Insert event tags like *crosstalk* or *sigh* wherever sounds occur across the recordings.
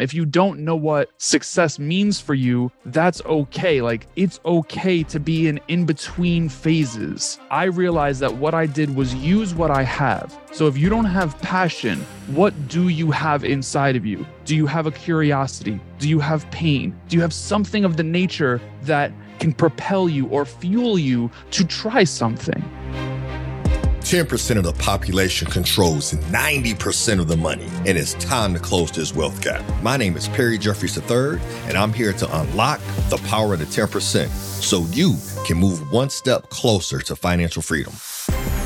If you don't know what success means for you, that's okay. Like, it's okay to be in in between phases. I realized that what I did was use what I have. So, if you don't have passion, what do you have inside of you? Do you have a curiosity? Do you have pain? Do you have something of the nature that can propel you or fuel you to try something? 10% of the population controls 90% of the money, and it's time to close this wealth gap. My name is Perry Jeffries III, and I'm here to unlock the power of the 10% so you can move one step closer to financial freedom.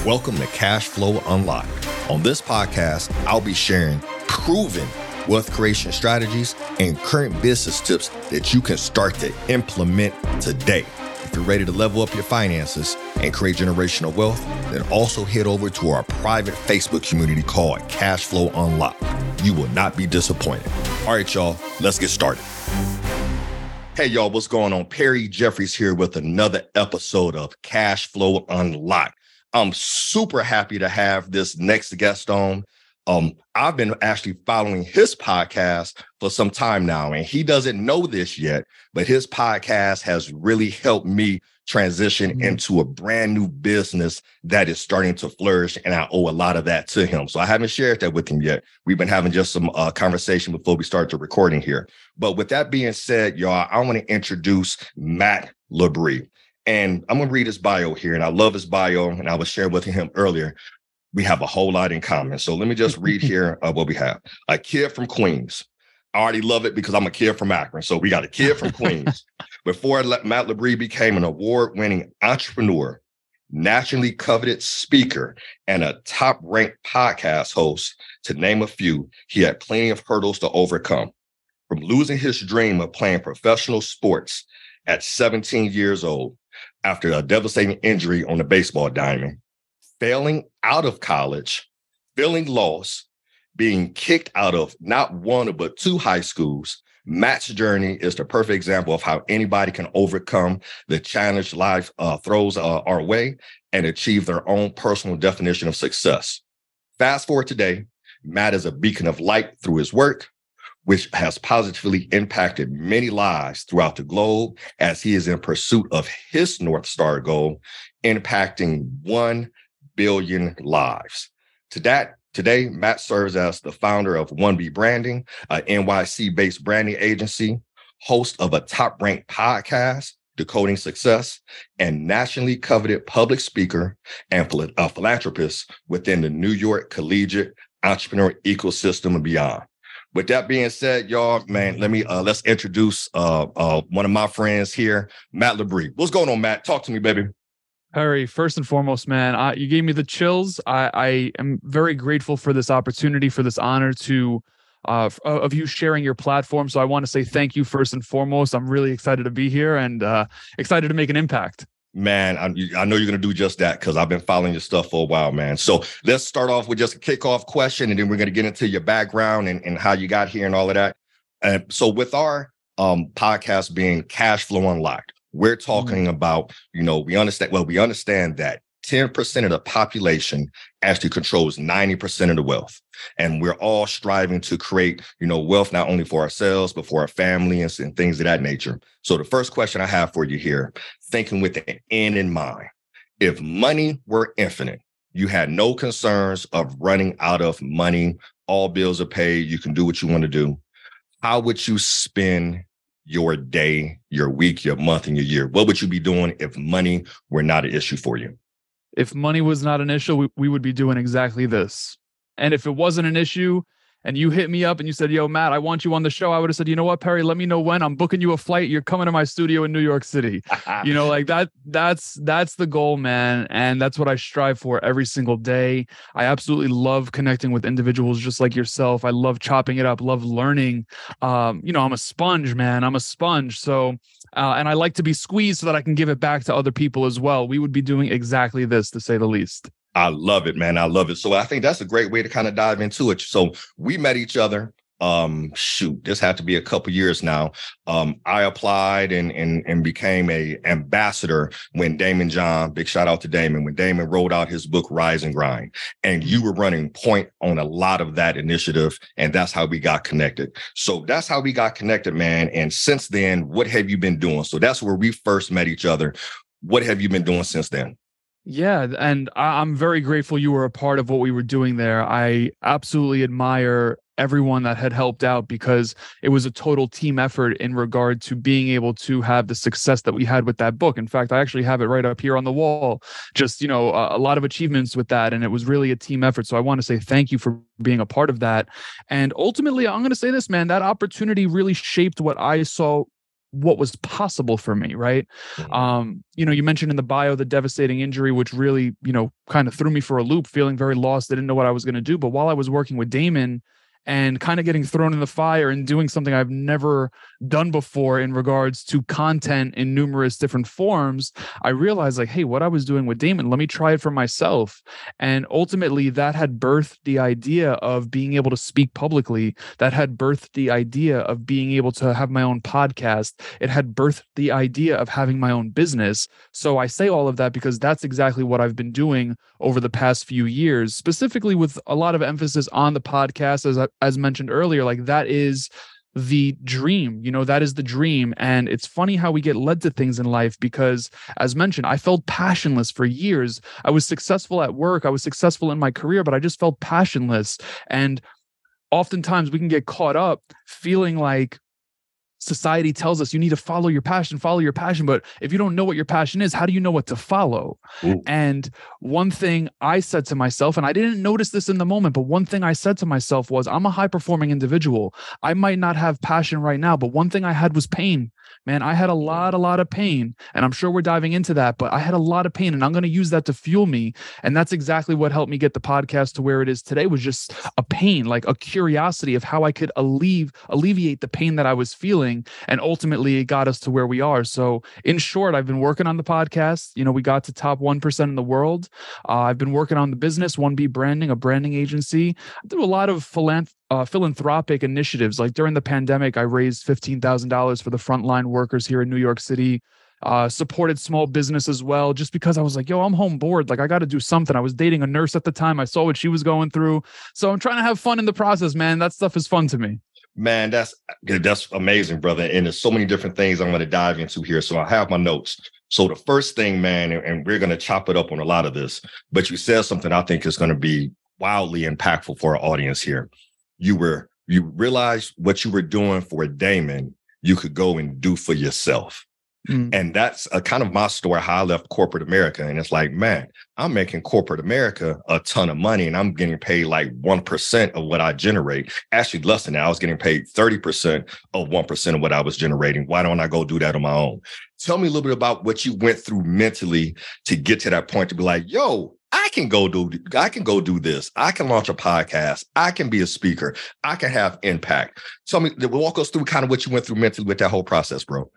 Welcome to Cash Flow Unlocked. On this podcast, I'll be sharing proven wealth creation strategies and current business tips that you can start to implement today. If you're ready to level up your finances and create generational wealth, then also head over to our private Facebook community called Cash Flow Unlocked. You will not be disappointed. All right, y'all, let's get started. Hey, y'all, what's going on? Perry Jeffries here with another episode of Cash Flow Unlocked. I'm super happy to have this next guest on. Um, I've been actually following his podcast for some time now, and he doesn't know this yet, but his podcast has really helped me transition mm-hmm. into a brand new business that is starting to flourish, and I owe a lot of that to him. So I haven't shared that with him yet. We've been having just some uh, conversation before we start the recording here. But with that being said, y'all, I want to introduce Matt LeBris. And I'm gonna read his bio here, and I love his bio, and I was sharing with him earlier we have a whole lot in common. So let me just read *laughs* here uh, what we have. A kid from Queens. I already love it because I'm a kid from Akron. So we got a kid from Queens. Before Matt LeBris became an award-winning entrepreneur, nationally coveted speaker, and a top-ranked podcast host, to name a few, he had plenty of hurdles to overcome. From losing his dream of playing professional sports at 17 years old after a devastating injury on the baseball diamond failing out of college, feeling lost, being kicked out of not one but two high schools. Matt's journey is the perfect example of how anybody can overcome the challenge life uh, throws uh, our way and achieve their own personal definition of success. Fast forward today, Matt is a beacon of light through his work, which has positively impacted many lives throughout the globe as he is in pursuit of his North Star goal, impacting 1 billion lives. To that, today, Matt serves as the founder of 1B Branding, a NYC based branding agency, host of a top ranked podcast, Decoding Success, and nationally coveted public speaker and a philanthropist within the New York collegiate entrepreneur ecosystem and beyond. With that being said, y'all, man, let me uh, let's introduce uh, uh, one of my friends here, Matt LeBris. What's going on, Matt? Talk to me, baby. Perry, first and foremost, man, I, you gave me the chills. I, I am very grateful for this opportunity, for this honor to uh, of you sharing your platform. So I want to say thank you first and foremost. I'm really excited to be here and uh, excited to make an impact. Man, I, I know you're going to do just that because I've been following your stuff for a while, man. So let's start off with just a kickoff question, and then we're going to get into your background and, and how you got here and all of that. And so, with our um, podcast being Cash Flow Unlocked, we're talking mm about, you know, we understand, well, we understand that 10% of the population actually controls 90% of the wealth. And we're all striving to create, you know, wealth not only for ourselves, but for our family and, and things of that nature. So the first question I have for you here, thinking with the end in mind, if money were infinite, you had no concerns of running out of money, all bills are paid, you can do what you want to do. How would you spend your day, your week, your month, and your year? What would you be doing if money were not an issue for you? If money was not an issue, we, we would be doing exactly this. And if it wasn't an issue, and you hit me up and you said, Yo, Matt, I want you on the show, I would have said, You know what, Perry, let me know when I'm booking you a flight. You're coming to my studio in New York City. you know, like that, that's that's the goal, man. And that's what I strive for every single day. I absolutely love connecting with individuals just like yourself. I love chopping it up, love learning. Um, you know, I'm a sponge, man. I'm a sponge. So uh, and I like to be squeezed so that I can give it back to other people as well. We would be doing exactly this, to say the least. I love it, man. I love it. So I think that's a great way to kind of dive into it. So we met each other um shoot this had to be a couple years now. Um i applied and and and became a ambassador when Daymond John big shout out to Daymond, when Daymond wrote out his book rise and grind. And you were running point on a lot of that initiative and that's how we got connected. So that's how we got connected man. And since then what have you been doing? So that's where we first met each other. What have you been doing since then yeah, and I'm very grateful you were a part of what we were doing there. I absolutely admire everyone that had helped out because it was a total team effort in regard to being able to have the success that we had with that book. In fact, I actually have it right up here on the wall. Just, you know, a, lot of achievements with that and it was really a team effort. So I want to say thank you for being a part of that. And ultimately, I'm going to say this, man, that opportunity really shaped what I saw what was possible for me right mm-hmm. um you know you mentioned in the bio the devastating injury which really you know kind of threw me for a loop feeling very lost I didn't know what i was going to do but while i was working with daymond and kind of getting thrown in the fire and doing something I've never done before in regards to content in numerous different forms, I realized like, hey, what I was doing with Daymond, let me try it for myself. And ultimately, that had birthed the idea of being able to speak publicly. That had birthed the idea of being able to have my own podcast. It had birthed the idea of having my own business. So I say all of that because that's exactly what I've been doing over the past few years, specifically with a lot of emphasis on the podcast as as mentioned earlier, like that is the dream you know that is the dream. And it's funny how we get led to things in life because as mentioned i felt passionless for years. I was successful at work i was successful in my career but i just felt passionless. And oftentimes we can get caught up feeling like society tells us you need to follow your passion, follow your passion. But if you don't know what your passion is, how do you know what to follow? Ooh. And one thing I said to myself, and I didn't notice this in the moment, but one thing I said to myself was, I'm a high performing individual. I might not have passion right now, but one thing I had was pain man, I had a lot, a lot of pain. And I'm sure we're diving into that, but I had a lot of pain and I'm going to use that to fuel me. And that's exactly what helped me get the podcast to where it is today was just a pain, like a curiosity of how I could alleviate, alleviate the pain that I was feeling. And ultimately it got us to where we are. So in short, I've been working on the podcast. You know, we got to top 1% in the world. Uh, I've been working on the business, 1B branding, a branding agency. I do a lot of philanthropy uh, philanthropic initiatives. Like during the pandemic, I raised $15,000 for the frontline workers here in New York City. Uh, supported small business as well, just because I was like, yo, I'm home bored. Like, I got to do something. I was dating a nurse at the time. I saw what she was going through. So I'm trying to have fun in the process, man. That stuff is fun to me. Man, that's that's amazing, brother. And there's so many different things I'm going to dive into here. So I have my notes. So the first thing, man, and we're going to chop it up on a lot of this, but you said something I think is going to be wildly impactful for our audience here you were you realized what you were doing for Daymond, you could go and do for yourself. Mm. And that's a kind of my story how I left corporate America. And it's like, man, I'm making corporate America a ton of money and I'm getting paid like 1% of what I generate. Actually, less than that. I was getting paid 30% of 1% of what I was generating. Why don't I go do that on my own? Tell me a little bit about what you went through mentally to get to that point to be like, yo, I can go do I can go do this. I can launch a podcast. I can be a speaker. I can have impact. Tell me, walk us through kind of what you went through mentally with that whole process, bro.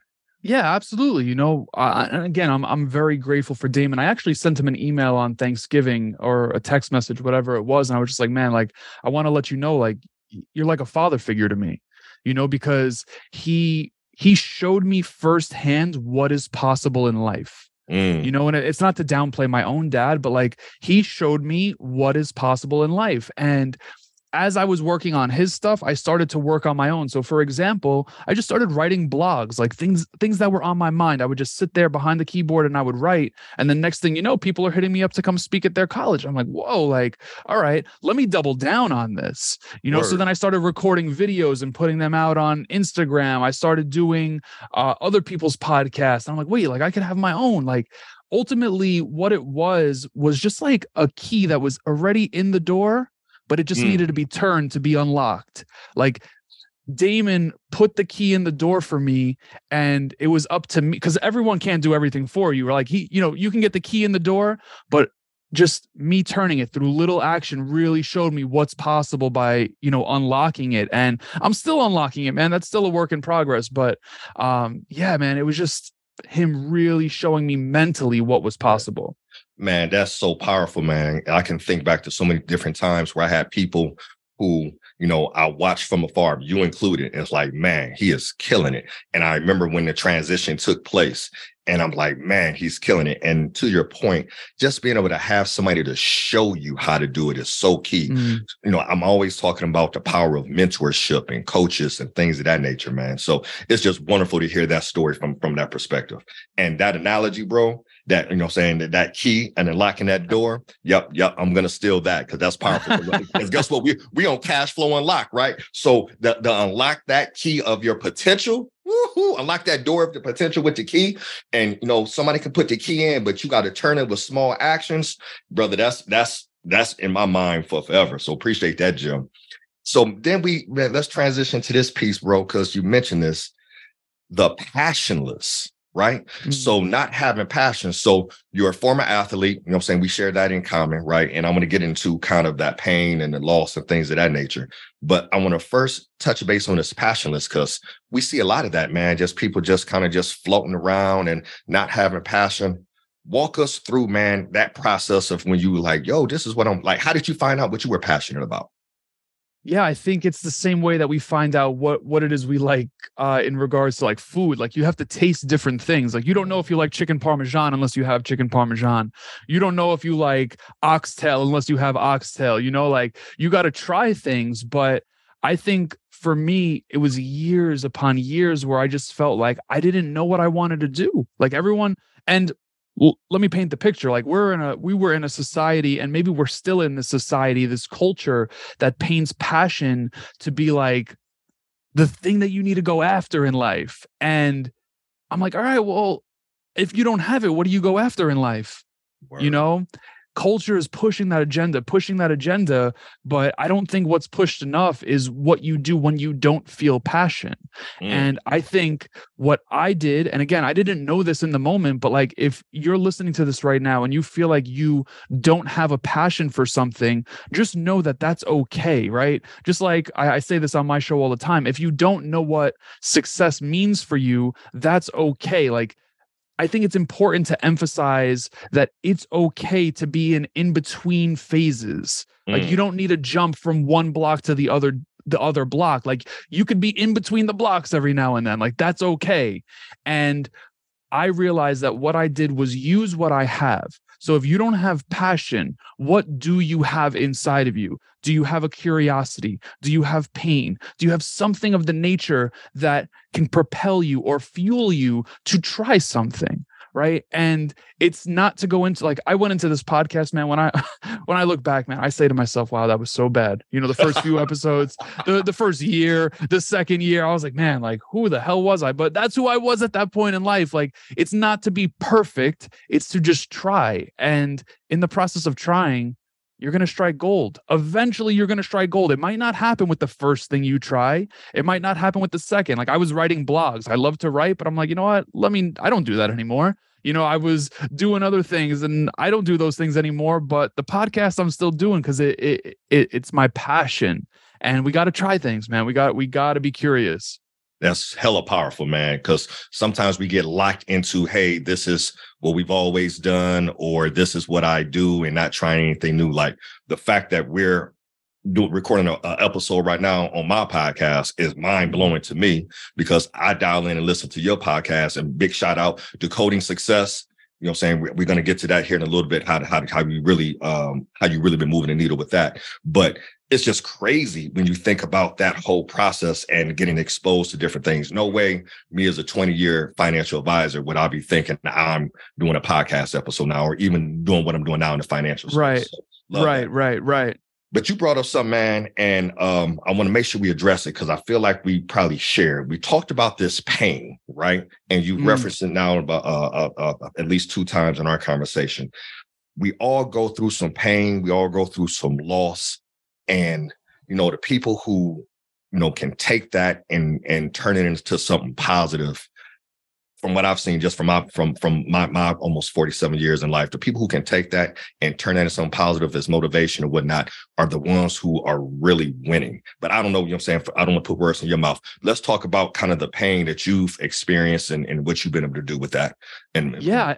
Yeah, absolutely. You know, uh, and again, I'm I'm very grateful for Daymond. I actually sent him an email on Thanksgiving or a text message, whatever it was, and I was just like, man, like I want to let you know, like you're like a father figure to me, you know, because he he showed me firsthand what is possible in life Mm. You know, and it's not to downplay my own dad, but like he showed me what is possible in life. And as I was working on his stuff, I started to work on my own. So for example, I just started writing blogs, like things things that were on my mind. I would just sit there behind the keyboard and I would write. And the next thing you know, people are hitting me up to come speak at their college. I'm like, "Whoa, like, all right, let me double down on this." You know, Word. so then I started recording videos and putting them out on Instagram. I started doing uh, other people's podcasts. And I'm like, "Wait, like I could have my own." Like ultimately what it was was just like a key that was already in the door but it just mm. needed to be turned to be unlocked. Like Daymond put the key in the door for me, and it was up to me because everyone can't do everything for you. Like he, you know, you can get the key in the door, but just me turning it through little action really showed me what's possible by you know unlocking it and i'm still unlocking it man that's still a work in progress but um yeah man it was just him really showing me mentally what was possible Man, that's so powerful, man. I can think back to so many different times where I had people who you know, I watched from afar, you included. It's like, man, he is killing it. And I remember when the transition took place and I'm like, man, he's killing it. And to your point, just being able to have somebody to show you how to do it is so key. Mm. You know, I'm always talking about the power of mentorship and coaches and things of that nature, man. So it's just wonderful to hear that story from from that perspective. And that analogy, bro, that you know saying that that key and unlocking that door yep yep i'm gonna steal that because that's powerful because guess what we we on cash flow unlock right so the, the unlock that key of your potential unlock that door of the potential with the key and you know somebody can put the key in but you got to turn it with small actions. Brother that's that's that's in my mind for forever so appreciate that jim. So then we let's transition to this piece bro because you mentioned this. The passionless right? Mm-hmm. So not having passion. So you're a former athlete, you know I'm saying? We share that in common, right? And I'm going to get into kind of that pain and the loss and things of that nature. But I want to first touch base on this passionless because we see a lot of that, man. Just people just kind of just floating around and not having passion. Walk us through, man, that process of when you were like, yo, this is what I'm like. How did you find out what you were passionate about? Yeah i think it's the same way that we find out what what it is we like uh in regards to like food. Like you have to taste different things. Like you don't know if you like chicken parmesan unless you have chicken parmesan. You don't know if you like oxtail unless you have oxtail you know? Like you got to try things but i think for me it was years upon years where i just felt like i didn't know what i wanted to do. Like everyone and well, let me paint the picture like we're in a we were in a society and maybe we're still in this society this culture that paints passion to be like the thing that you need to go after in life. And i'm like all right well if you don't have it what do you go after in life? Word. you know culture is pushing that agenda, pushing that agenda. But I don't think what's pushed enough is what you do when you don't feel passion. Mm. And I think what I did, and again, I didn't know this in the moment, but like if you're listening to this right now and you feel like you don't have a passion for something, just know that that's okay, right? Just like I, I say this on my show all the time if you don't know what success means for you, that's okay. Like, I think it's important to emphasize that it's okay to be in in between phases. Mm. Like you don't need to jump from one block to the other the other block. Like you could be in between the blocks every now and then. Like that's okay. And I realized that what I did was use what I have. So if you don't have passion, what do you have inside of you? Do you have a curiosity? Do you have pain? Do you have something of the nature that can propel you or fuel you to try something? Right? And it's not to go into like i went into this podcast man when i *laughs* when i look back man i say to myself wow that was so bad. You know the first few *laughs* episodes the, the first year the second year i was like man like who the hell was i? But that's who i was at that point in life like it's not to be perfect it's to just try. And in the process of trying you're going to strike gold. Eventually, you're going to strike gold. It might not happen with the first thing you try. It might not happen with the second. Like I was writing blogs. I love to write, but I'm like, you know what? Let me, I don't do that anymore. You know, I was doing other things and I don't do those things anymore, but the podcast I'm still doing because it, it, it, it's my passion. And we got to try things, man. We got, we got to be curious. That's hella powerful, man. Because sometimes we get locked into, hey, this is what we've always done, or this is what I do, and not trying anything new. Like the fact that we're doing recording an episode right now on my podcast is mind blowing to me because I dial in and listen to your podcast. And big shout out to Coding Success. You know, I'm saying we're, we're going to get to that here in a little bit. How how how you really um how you really been moving the needle with that, but it's just crazy when you think about that whole process and getting exposed to different things. No way, me as a 20 year financial advisor, would I be thinking I'm doing a podcast episode now, or even doing what I'm doing now in the financial space. Right, so, right, that. right, right. But you brought up something, man, and um, I want to make sure we address it because I feel like we probably shared. We talked about this pain, right? And you mm. referenced it now about uh, uh, uh, at least two times in our conversation. We all go through some pain. We all go through some loss and you know the people who you know can take that and and turn it into something positive from what I've seen just from my from from my my almost 47 years in life, the people who can take that and turn that into something positive as motivation or whatnot are the ones who are really winning. But I don't know, you know I'm saying? I don't want to put words in your mouth. Let's talk about kind of the pain that you've experienced and, and what you've been able to do with that. And yeah,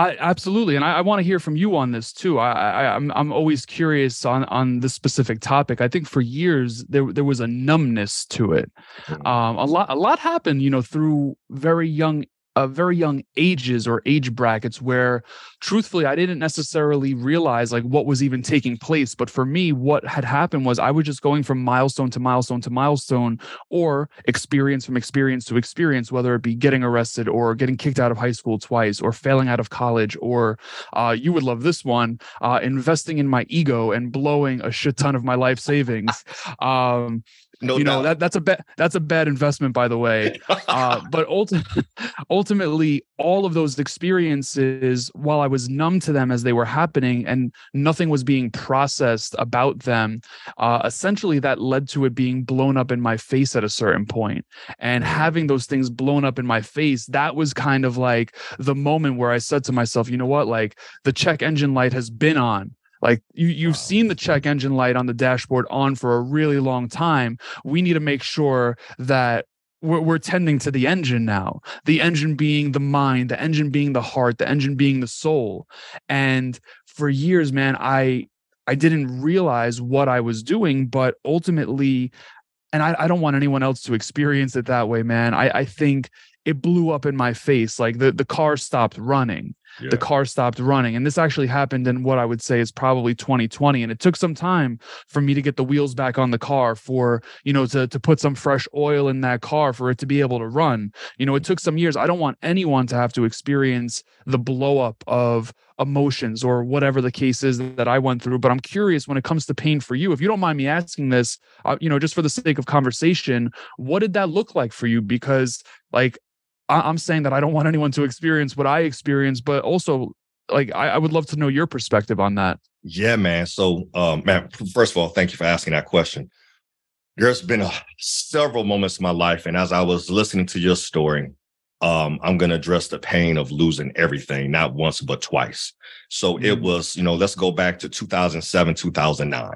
I, absolutely, and I, I want to hear from you on this too. I, I, I'm I'm always curious on on this specific topic. I think for years there there was a numbness to it. Um, a lot a lot happened, you know, through very young uh, very young ages or age brackets where truthfully i didn't necessarily realize like what was even taking place but for me what had happened was i was just going from milestone to milestone to milestone or experience from experience to experience whether it be getting arrested or getting kicked out of high school twice or failing out of college or uh, you would love this one uh, investing in my ego and blowing a shit ton of my life savings. *laughs* Um, no you doubt. know that that's a bad that's a bad investment by the way *laughs* uh, but ultimately *laughs* ultimately all of those experiences while i was numb to them as they were happening and nothing was being processed about them uh, essentially that led to it being blown up in my face at a certain point and mm-hmm. having those things blown up in my face that was kind of like the moment where i said to myself you know what like the check engine light has been on like you, you've seen the check engine light on the dashboard on for a really long time. We need to make sure that we're, we're tending to the engine now. The engine being the mind, the engine being the heart, the engine being the soul. And for years, man, I I didn't realize what I was doing, but ultimately, and I, I don't want anyone else to experience it that way, man. I, I think it blew up in my face. Like the, the car stopped running yeah. the car stopped running. And this actually happened in what I would say is probably 2020. And it took some time for me to get the wheels back on the car, for, you know, to, to put some fresh oil in that car for it to be able to run. You know, it took some years. I don't want anyone to have to experience the blow up of emotions or whatever the case is that I went through. But I'm curious when it comes to pain for you, if you don't mind me asking this, uh, you know, just for the sake of conversation, what did that look like for you? Because like I'm saying that I don't want anyone to experience what I experienced, but also like I, I, would love to know your perspective on that. Yeah, man. So, um, man, first of all, thank you for asking that question. There's been a, several moments in my life, and as I was listening to your story, um, I'm going to address the pain of losing everything, not once, but twice. So mm-hmm. it was, you know, let's go back to 2007, 2009.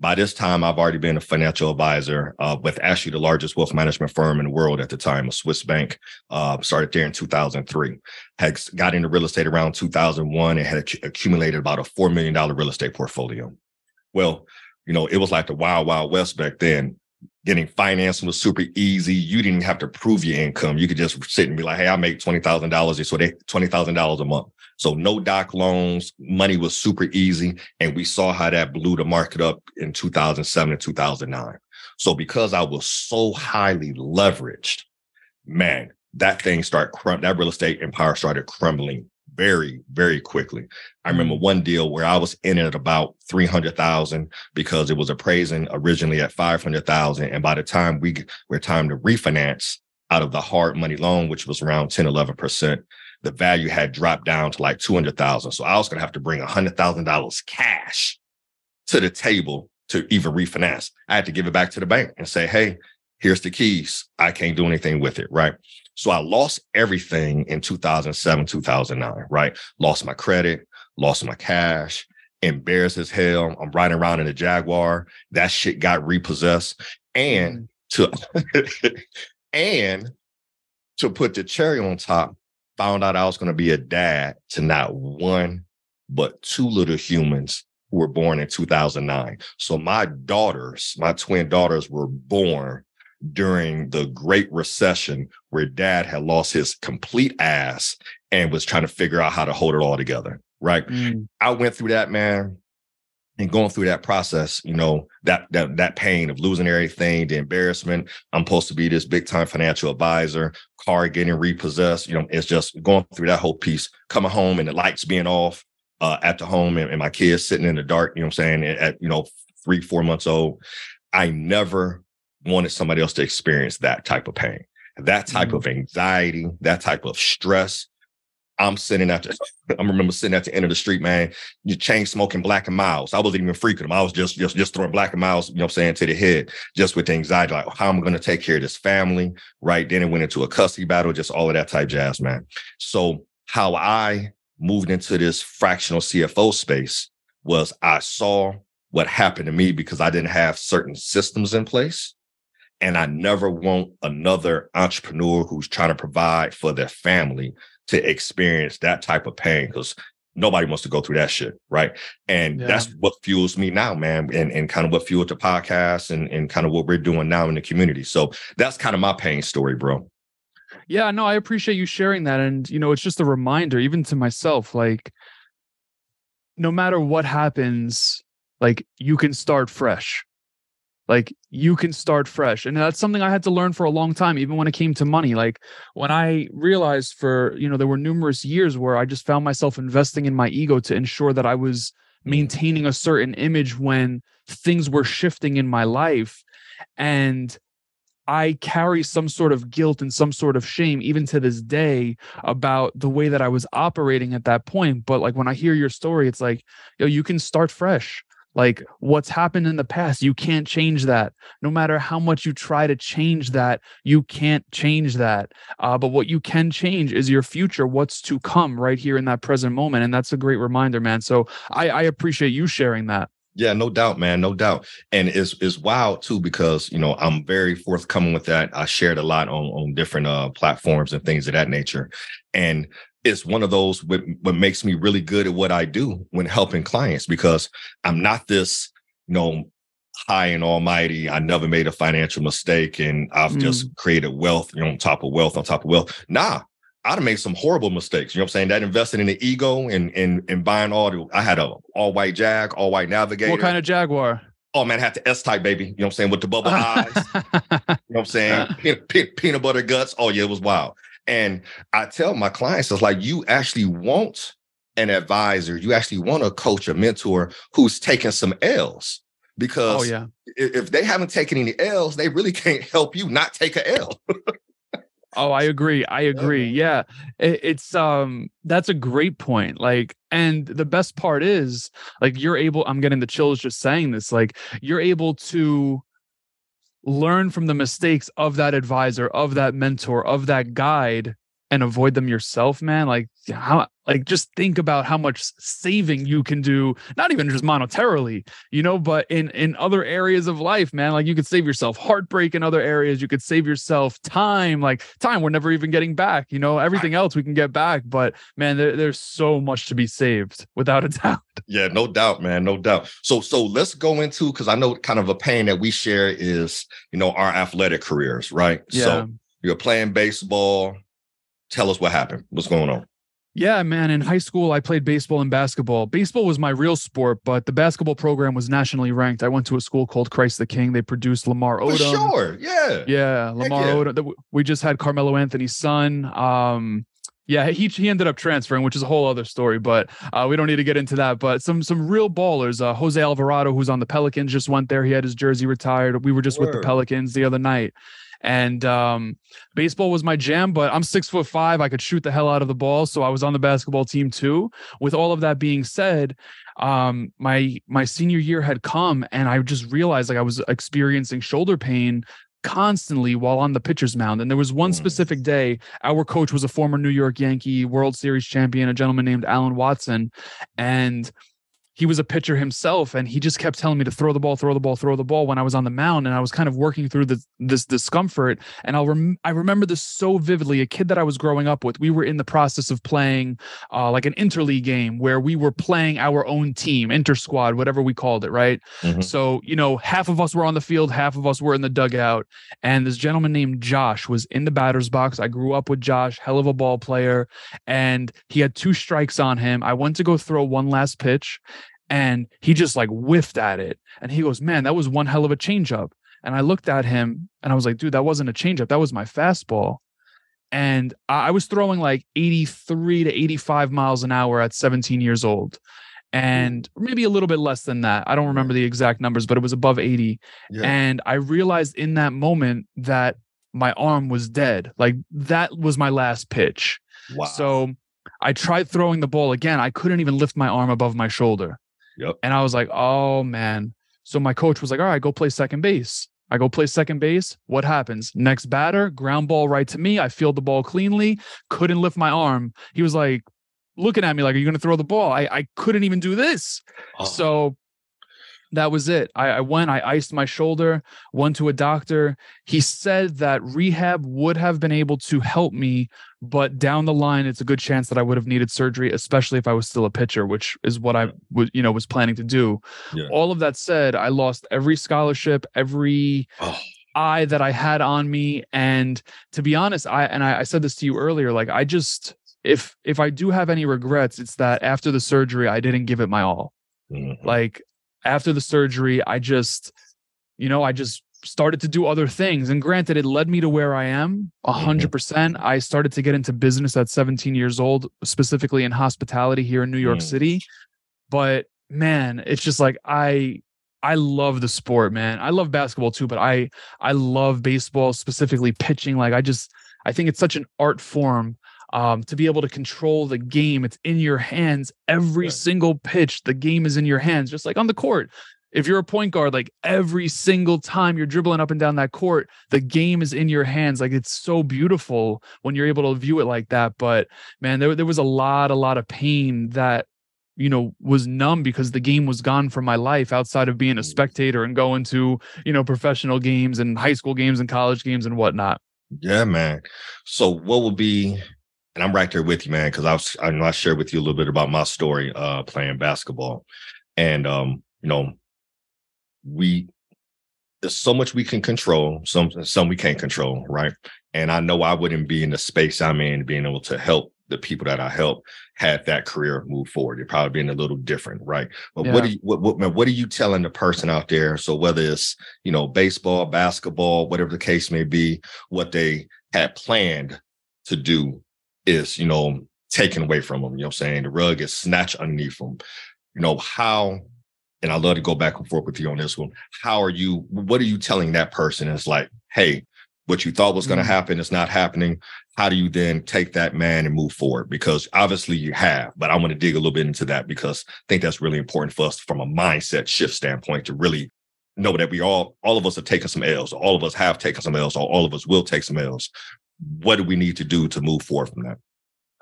By this time, I've already been a financial advisor uh, with actually the largest wealth management firm in the world at the time, a Swiss bank. Uh, started there in 2003. Had got into real estate around 2001 and had accumulated about a $4 million real estate portfolio. Well, you know, it was like the wild, wild west back then getting financing was super easy. You didn't have to prove your income. You could just sit and be like, hey, I make $20,000. So they $20,000 a month. So no doc loans, money was super easy. And we saw how that blew the market up in 2007 and 2009. So because I was so highly leveraged, man, that thing started, that real estate empire started crumbling very, very quickly. I remember mm. one deal where I was in it at about 300,000 because it was appraising originally at 500,000. And by the time we were time to refinance out of the hard money loan, which was around 10, 11%, the value had dropped down to like 200,000. So I was going to have to bring $100,000 cash to the table to even refinance. I had to give it back to the bank and say, Hey, here's the keys. I can't do anything with it. Right. So I lost everything in 2007, 2009, right? Lost my credit, lost my cash, embarrassed as hell. I'm riding around in a Jaguar. That shit got repossessed. And mm-hmm. to *laughs* and to put the cherry on top, found out I was going to be a dad to not one, but two little humans who were born in 2009. So my daughters, my twin daughters were born during the Great Recession, where dad had lost his complete ass and was trying to figure out how to hold it all together. Right. Mm. I went through that, man. And going through that process, you know, that that that pain of losing everything, the embarrassment. I'm supposed to be this big time financial advisor, car getting repossessed. You know, it's just going through that whole piece, coming home and the lights being off uh, at the home and, and my kids sitting in the dark, you know what I'm saying, at, you know, three, four months old. I never wanted somebody else to experience that type of pain, that type mm-hmm. of anxiety, that type of stress. I'm sitting at the, *laughs* I remember sitting at the end of the street, man, you chain smoking Black and Milds. I wasn't even freaking them. I was just, just, just throwing Black and Milds, you know what I'm saying, to the head, just with the anxiety, like how am I going to take care of this family? Right. Then it went into a custody battle, just all of that type jazz, man. So how I moved into this fractional CFO space was I saw what happened to me because I didn't have certain systems in place. And I never want another entrepreneur who's trying to provide for their family to experience that type of pain because nobody wants to go through that shit, right? And yeah. that's what fuels me now, man, and, and kind of what fueled the podcast and, and kind of what we're doing now in the community. So that's kind of my pain story, bro. Yeah, no, I appreciate you sharing that. And, you know, it's just a reminder, even to myself, like, no matter what happens, like, you can start fresh. Like, you can start fresh. And that's something I had to learn for a long time, even when it came to money. Like, when I realized for, you know, there were numerous years where I just found myself investing in my ego to ensure that I was maintaining a certain image when things were shifting in my life. And I carry some sort of guilt and some sort of shame, even to this day, about the way that I was operating at that point. But like when I hear your story, it's like, yo, you can start fresh. Like what's happened in the past, you can't change that. No matter how much you try to change that, you can't change that. Uh, but what you can change is your future, what's to come right here in that present moment. And that's a great reminder, man. So I, I appreciate you sharing that. Yeah, no doubt, man, no doubt. And it's it's wild too because you know I'm very forthcoming with that. I shared a lot on on different uh platforms and things of that nature, and it's one of those what, what makes me really good at what I do when helping clients because I'm not this you know high and almighty. I never made a financial mistake and I've mm. just created wealth, you know, on top of wealth, on top of wealth. Nah, I'd have made some horrible mistakes. You know what I'm saying? That invested in the ego and and and buying all the I had a all white Jag, all white navigator. What kind of Jaguar? Oh man, I had the S type baby. You know what I'm saying? With the bubble *laughs* eyes. you know what I'm saying? *laughs* Peanut, peanut butter guts. Oh yeah, it was wild. And I tell my clients, it's like you actually want an advisor, you actually want a coach, a mentor who's taking some L's. Because oh, yeah. if they haven't taken any L's, they really *laughs* can't help you not take a L. Oh, I agree. I *laughs* agree. Yeah. It, it's um that's a great point. Like and the best part is like you're able I'm getting the chills just saying this like you're able to learn from the mistakes of that advisor, of that mentor, of that guide and avoid them yourself, man. Like how like just think about how much saving you can do, not even just monetarily, you know, but in in other areas of life, man. Like you could save yourself heartbreak in other areas. You could save yourself time, like time we're never even getting back. You know, everything else we can get back, but man, there, there's so much to be saved *laughs* without a doubt. Yeah, no doubt, man, no doubt. So so let's go into because I know kind of a pain that we share is you know our athletic careers, right? Yeah. So you're playing baseball tell us what happened. What's going on? Yeah, man. In high school, I played baseball and basketball. Baseball was my real sport, but the basketball program was nationally ranked. I went to a school called Christ the King. They produced Lamar Odom. For sure. Yeah. Yeah. Lamar yeah. Odom. We just had Carmelo Anthony's son. Um, yeah, he he ended up transferring, which is a whole other story, but uh, we don't need to get into that. But some some real ballers. Uh, Jose Alvarado, who's on the Pelicans, just went there. He had his jersey retired. We were just Word. with the Pelicans the other night, and um, baseball was my jam. But I'm six foot five. I could shoot the hell out of the ball, so I was on the basketball team too. With all of that being said, um, my my senior year had come, and I just realized like I was experiencing shoulder pain constantly while on the pitcher's mound. And there was one mm. specific day, our coach was a former New York Yankee World Series champion, a gentleman named Allen Watson. And he was a pitcher himself and he just kept telling me to throw the ball throw the ball throw the ball when i was on the mound and i was kind of working through the, this discomfort. And i'll rem- i remember this so vividly a kid that i was growing up with. We were in the process of playing uh, like an interleague game where we were playing our own team inter squad whatever we called it right? Mm-hmm. so you know half of us were on the field half of us were in the dugout and this gentleman named josh was in the batter's box. I grew up with josh hell of a ball player and he had two strikes on him. I went to go throw one last pitch and he just like whiffed at it. And he goes, Man, that was one hell of a changeup. And I looked at him and I was like, Dude, that wasn't a changeup. That was my fastball. And I was throwing like 83 to 85 miles an hour at 17 years old. And maybe a little bit less than that. I don't remember the exact numbers, but it was above 80. Yeah. And I realized in that moment that my arm was dead. Like that was my last pitch. Wow. So I tried throwing the ball again. I couldn't even lift my arm above my shoulder. Yep. And I was like, oh man. So my coach was like, all right, go play second base. I go play second base. What happens? Next batter, ground ball right to me. I field the ball cleanly, couldn't lift my arm. He was like looking at me like, are you going to throw the ball? I, I couldn't even do this. Oh. So that was it. I, I, went, I iced my shoulder, went to a doctor. He said that rehab would have been able to help me, but down the line, it's a good chance that I would have needed surgery, especially if I was still a pitcher, which is what I was, you know, was planning to do. Yeah. All of that said, I lost every scholarship, every oh. eye that I had on me. And to be honest, I and I, I said this to you earlier, like I just if if I do have any regrets, it's that after the surgery, I didn't give it my all. Mm-hmm. Like after the surgery, I just, you know, I just started to do other things. And granted, it led me to where I am 100%. percent I started to get into business at 17 years old, specifically in hospitality here in New York mm. City. But man, it's just like I I love the sport, man. I love basketball too, but I I love baseball, specifically pitching. Like I just I think it's such an art form um, to be able to control the game. It's in your hands every single pitch. The game is in your hands, just like on the court. If you're a point guard, like every single time you're dribbling up and down that court, the game is in your hands. Like it's so beautiful when you're able to view it like that. But man, there, there was a lot, a lot of pain that you know was numb because the game was gone from my life outside of being a mm. spectator and going to you know professional games and high school games and college games and whatnot yeah man so what would be and I'm right there with you, man, because I was I know I shared with you a little bit about my story uh playing basketball. And um, you know, we there's so much we can control, some some we can't control, right? And I know I wouldn't be in the space I'm in, being able to help the people that I help had that career move forward. It'd probably been a little different, right? But yeah. what are you what, what what are you telling the person out there? So whether it's you know baseball, basketball, whatever the case may be, what they had planned to do is, you know, taken away from them. You know I'm saying? The rug is snatched underneath them. You know, how, and I love to go back and forth with you on this one. How are you, what are you telling that person? It's like, hey, what you thought was going to mm-hmm. happen is not happening. How do you then take that man and move forward? Because obviously you have, but I want to dig a little bit into that because I think that's really important for us from a mindset shift standpoint to really know that we all, all of us have taken some L's, all of us have taken some L's, or all of us will take some L's what do we need to do to move forward from that?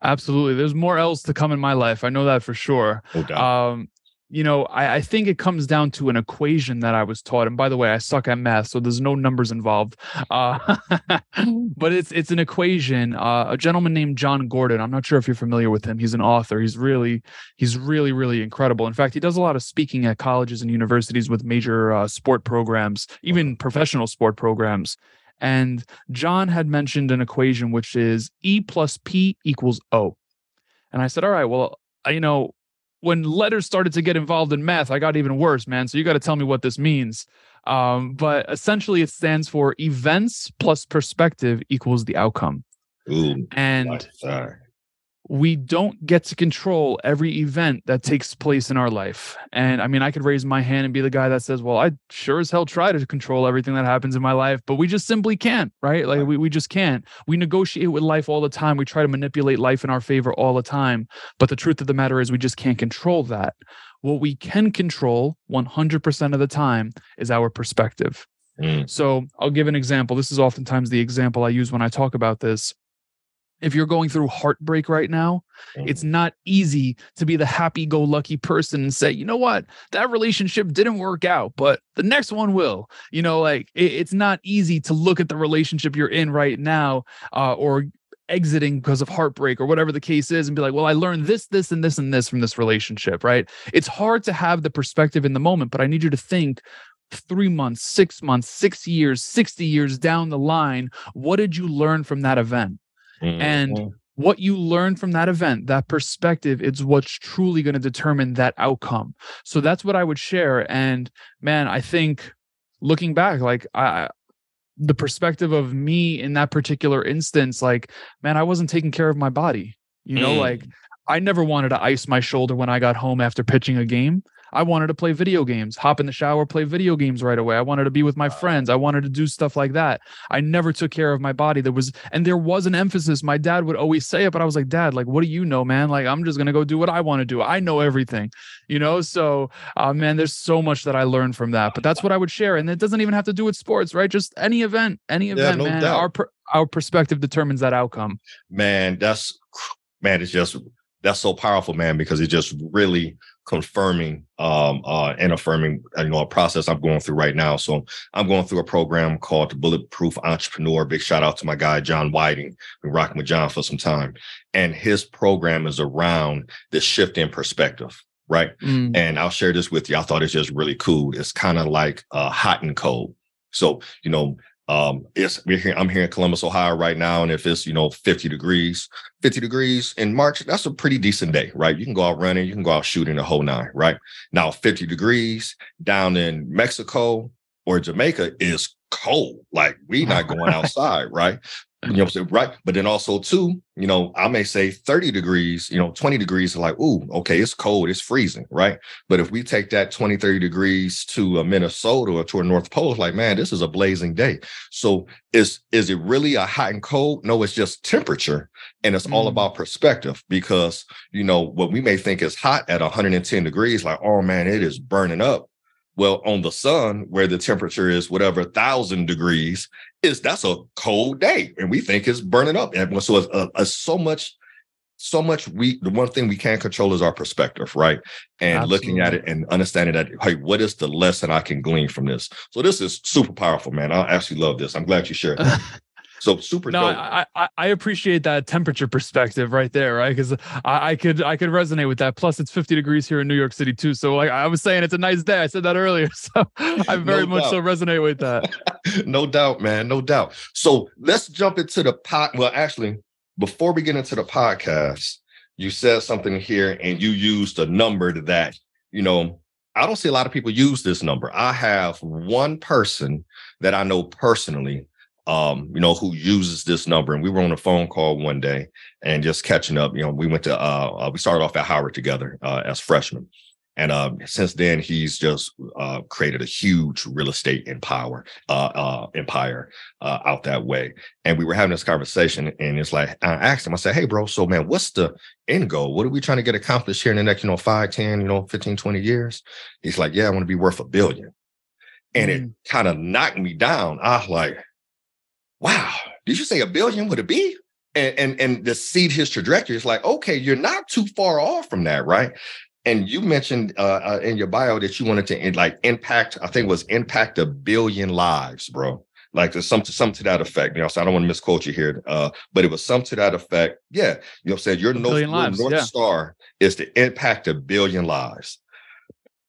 Absolutely. There's more else to come in my life. I know that for sure. No um, you know, I, I, think it comes down to an equation that I was taught. And by the way, I suck at math, so there's no numbers involved. Uh, *laughs* but it's it's an equation. Uh, a gentleman named Jon Gordon. I'm not sure if you're familiar with him. He's an author. He's really he's really really incredible. In fact, he does a lot of speaking at colleges and universities with major uh, sport programs, even professional sport programs. And Jon had mentioned an equation which is E plus P equals O. And I said, all right, well, you know, when letters started to get involved in math, I got even worse, man. So you got to tell me what this means. Um, but essentially, it stands for events plus perspective equals the outcome. Ooh, and we don't get to control every event that takes place in our life. And I mean, I could raise my hand and be the guy that says, well, I sure as hell try to control everything that happens in my life, but we just simply can't, right? Like we, we just can't. We negotiate with life all the time. We try to manipulate life in our favor all the time. But the truth of the matter is, we just can't control that. What we can control 100% of the time is our perspective. Mm. So I'll give an example. This is oftentimes the example I use when I talk about this if you're going through heartbreak right now, mm-hmm. it's not easy to be the happy go lucky person and say, you know what, that relationship didn't work out, but the next one will. You know, like it, it's not easy to look at the relationship you're in right now uh, or exiting because of heartbreak or whatever the case is and be like, well, I learned this, this, and this, and this from this relationship, right? It's hard to have the perspective in the moment, but I need you to think three months, six months, six years, 60 years down the line. What did you learn from that event? Mm-hmm. And what you learn from that event, that perspective, it's what's truly going to determine that outcome. So that's what I would share. And man, I think looking back, like I, the perspective of me in that particular instance, like, man, I wasn't taking care of my body. You know, mm. like I never wanted to ice my shoulder when I got home after pitching a game. I wanted to play video games, hop in the shower, play video games right away. I wanted to be with my friends. I wanted to do stuff like that. I never took care of my body. There was, and there was an emphasis. My dad would always say it, but I was like, Dad, like, what do you know, man? Like, I'm just going to go do what I want to do. I know everything, you know? So, uh, man, there's so much that I learned from that, but that's what I would share. And it doesn't even have to do with sports, right? Just any event, any event, yeah, no man. Doubt. Our, per, our perspective determines that outcome. Man, that's, man, it's just, that's so powerful, man, because it just really confirming um, uh, and affirming uh, you know a process I'm going through right now. So I'm going through a program called the Bulletproof Entrepreneur. Big shout out to my guy John Whiting. Been rocking with John for some time, and his program is around the shift in perspective. Right. Mm. And I'll share this with you. I thought it's just really cool. It's kind of like uh, hot and cold. So, you know, um, it's we're here. I'm here in Columbus, Ohio, right now, and if it's you know 50 degrees, 50 degrees in March, that's a pretty decent day, right? You can go out running, you can go out shooting the whole nine, right? Now, 50 degrees down in Mexico or Jamaica is cold. Like we not going *laughs* outside, right? You know what I'm saying? Right. But then also too, you know, I may say 30 degrees, you know, 20 degrees are like, ooh, okay, it's cold, it's freezing, right? But if we take that 20, 30 degrees to a Minnesota or to a North Pole, it's like, man, this is a blazing day. So is is it really a hot and cold? No, it's just temperature. And it's mm. all about perspective because you know what we may think is hot at 110 degrees, like, oh man, it is burning up. Well, on the sun, where the temperature is whatever thousand degrees, is that's a cold day, and we think it's burning up. And so it's, uh, it's so much, so much. We the one thing we can't control is our perspective, right? And Absolutely. looking at it and understanding that, hey, what is the lesson I can glean from this? So this is super powerful, man. I actually love this. I'm glad you shared. *laughs* So super. No, I, I, I appreciate that temperature perspective right there, right? Because I, I could I could resonate with that. Plus, it's 50 degrees here in New York City too. So like I was saying, it's a nice day. I said that earlier, *laughs* so I *laughs* very no much so resonate with that. *laughs* no doubt, man. No doubt. So let's jump into the pot. Well, actually, before we get into the podcast, you said something here, and you used a number that you know I don't see a lot of people use this number. I have one person that I know personally um, you know, who uses this number. And we were on a phone call one day and just catching up. You know, we went to uh, uh we started off at Howard together uh, as freshmen. And uh, since then, he's just uh, created a huge real estate uh, uh, empire uh, out that way. And we were having this conversation, and it's like I asked him, I said, "Hey, bro, so man, what's the end goal? What are we trying to get accomplished here in the next, you know, 5, 10, you know, 15, 20 years?" He's like, "Yeah, I want to be worth a billion. And mm. it kind of knocked me down. I was like, wow, did you say a billion with a B? And and and to see his trajectory, it's like, okay, you're not too far off from that, right? And you mentioned uh, uh, in your bio that you wanted to like impact, I think it was impact a billion lives, bro. Like there's some to some to that effect. You know, so I don't want to misquote you here, uh, but it was some to that effect. Yeah, you know, said your north, your north yeah. star is to impact a billion lives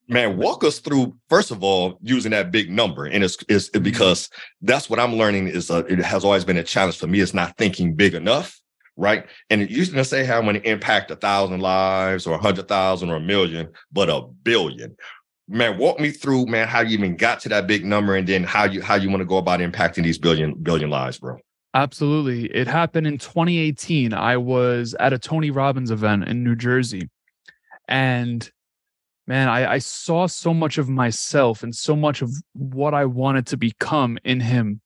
man walk us through first of all using that big number. And it's, it's mm-hmm. because that's what i'm learning is uh, it has always been a challenge for me is not thinking big enough right? And it used to say how many impact a thousand lives or a hundred thousand or a million but a billion. Man walk me through man how you even got to that big number and then how you how you want to go about impacting these billion billion lives bro. Absolutely. It happened in 2018 i was at a tony robbins event in new jersey. And man, I, I saw so much of myself and so much of what I wanted to become in him.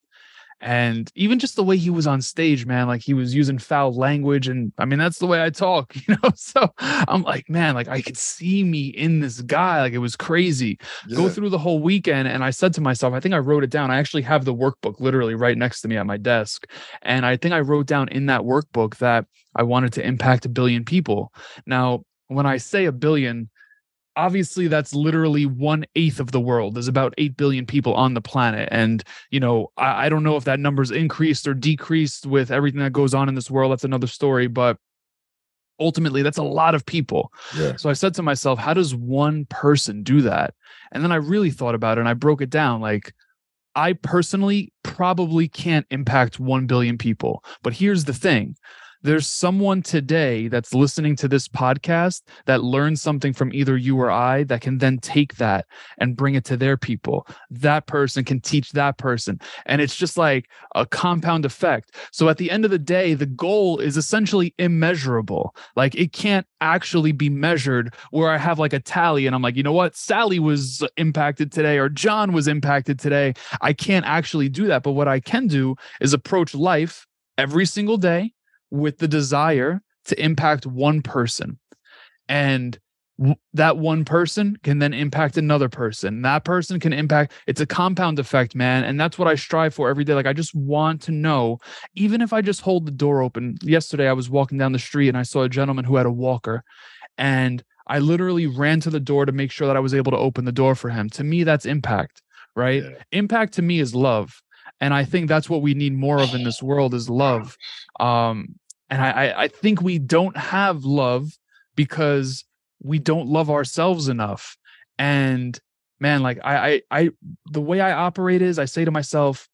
And even just the way he was on stage, man, like he was using foul language. And I mean, that's the way I talk, *laughs* you know? So I'm like, man, like I could see me in this guy. Like it was crazy. Yeah. Go through the whole weekend. And I said to myself, I think I wrote it down. I actually have the workbook literally right next to me at my desk. And I think I wrote down in that workbook that I wanted to impact a billion people. Now, when I say a billion, obviously that's literally one eighth of the world. There's about 8 billion people on the planet. And you know I, I, don't know if that number's increased or decreased with everything that goes on in this world. That's another story. But ultimately that's a lot of people. Yeah. so i said to myself how does one person do that? And then i really thought about it and i broke it down. Like i personally probably can't impact 1 billion people. But here's the thing there's someone today that's listening to this podcast that learns something from either you or I that can then take that and bring it to their people. That person can teach that person. And it's just like a compound effect. So at the end of the day, the goal is essentially immeasurable. Like it can't actually be measured where I have like a tally and I'm like, you know what? Sally was impacted today or John was impacted today. I can't actually do that. But what I can do is approach life every single day with the desire to impact one person. And that one person can then impact another person. That person can impact, it's a compound effect, man. And that's what I strive for every day. Like, I just want to know, even if I just hold the door open. Yesterday, I was walking down the street and I saw a gentleman who had a walker. And I literally ran to the door to make sure that I was able to open the door for him. To me, that's impact, right? Yeah. Impact to me is love. And I think that's what we need more of in this world is love. Um, and I, I think we don't have love because we don't love ourselves enough. And man, like I, I, I, the way I operate is I say to myself,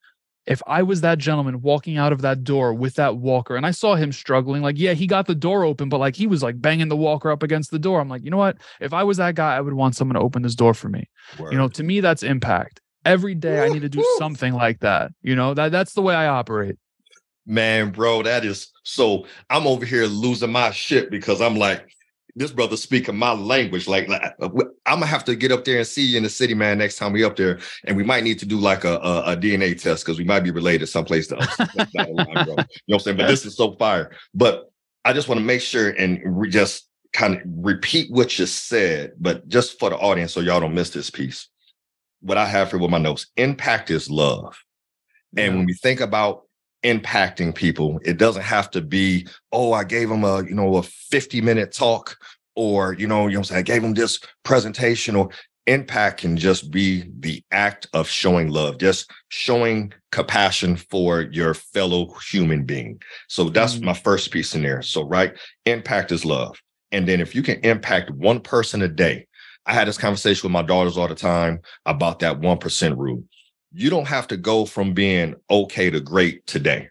if I was that gentleman walking out of that door with that walker and I saw him struggling, like, yeah, he got the door open, but like he was like banging the walker up against the door. I'm like, you know what? If I was that guy, I would want someone to open this door for me. Word. You know, to me, that's impact. Every day I need to do something like that. You know, that that's the way I operate. Man, bro, that is so I'm over here losing my shit because I'm like, this brother speaking my language. Like, like, uh, I'm gonna have to get up there and see you in the city, man. Next time we up there, and we might need to do like a, a, a DNA test because we might be related someplace to us. line, you know what I'm saying? But this is so fire. But I just want to make sure and re- just kind of repeat what you said, but just for the audience, so y'all don't miss this piece. What I have here with my notes: impact is love. And when we think about impacting people. It doesn't have to be, oh, I gave them a, you know, a 50 minute talk or, you know, you know I'm saying? I gave them this presentation or impact can just be the act of showing love, just showing compassion for your fellow human being. So that's mm-hmm. my first piece in there. So, right, impact is love. And then if you can impact one person a day, I had this conversation with my daughters all the time about that 1% rule you don't have to go from being okay to great today.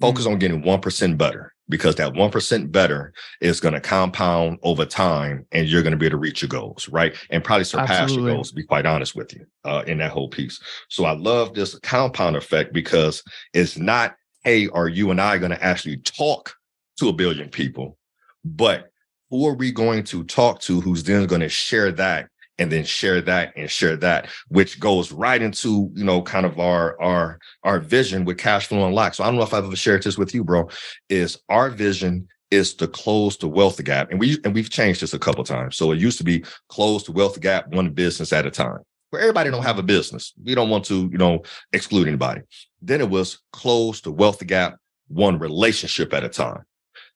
Focus mm-hmm. on getting 1% better because that 1% better is going to compound over time and you're going to be able to reach your goals, right? And probably surpass Absolutely. your goals, to be quite honest with you, uh, in that whole piece. So I love this compound effect because it's not, hey, are you and I going to actually talk to a billion people? But who are we going to talk to who's then going to share that and then share that and share that, which goes right into, you know, kind of our our our vision with cash flow unlocked. So I don't know if I've ever shared this with you, bro. Is our vision is to close the wealth gap. And we and we've changed this a couple times. So it used to be close the wealth gap one business at a time. Where everybody don't have a business. We don't want to, you know, exclude anybody. Then it was close the wealth gap one relationship at a time.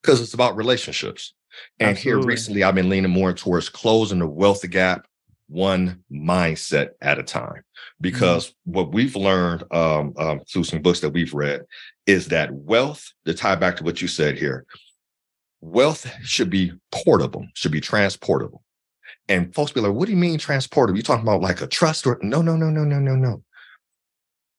Because it's about relationships. And Absolutely. here recently, I've been leaning more towards closing the wealth gap one mindset at a time. Mm-hmm. Because mm-hmm. what we've learned um, um, through some books that we've read is that wealth, to tie back to what you said here, wealth should be portable, should be transportable. And folks be like, what do you mean transportable? You talking about like a trust or no, no, no, no, no, no, no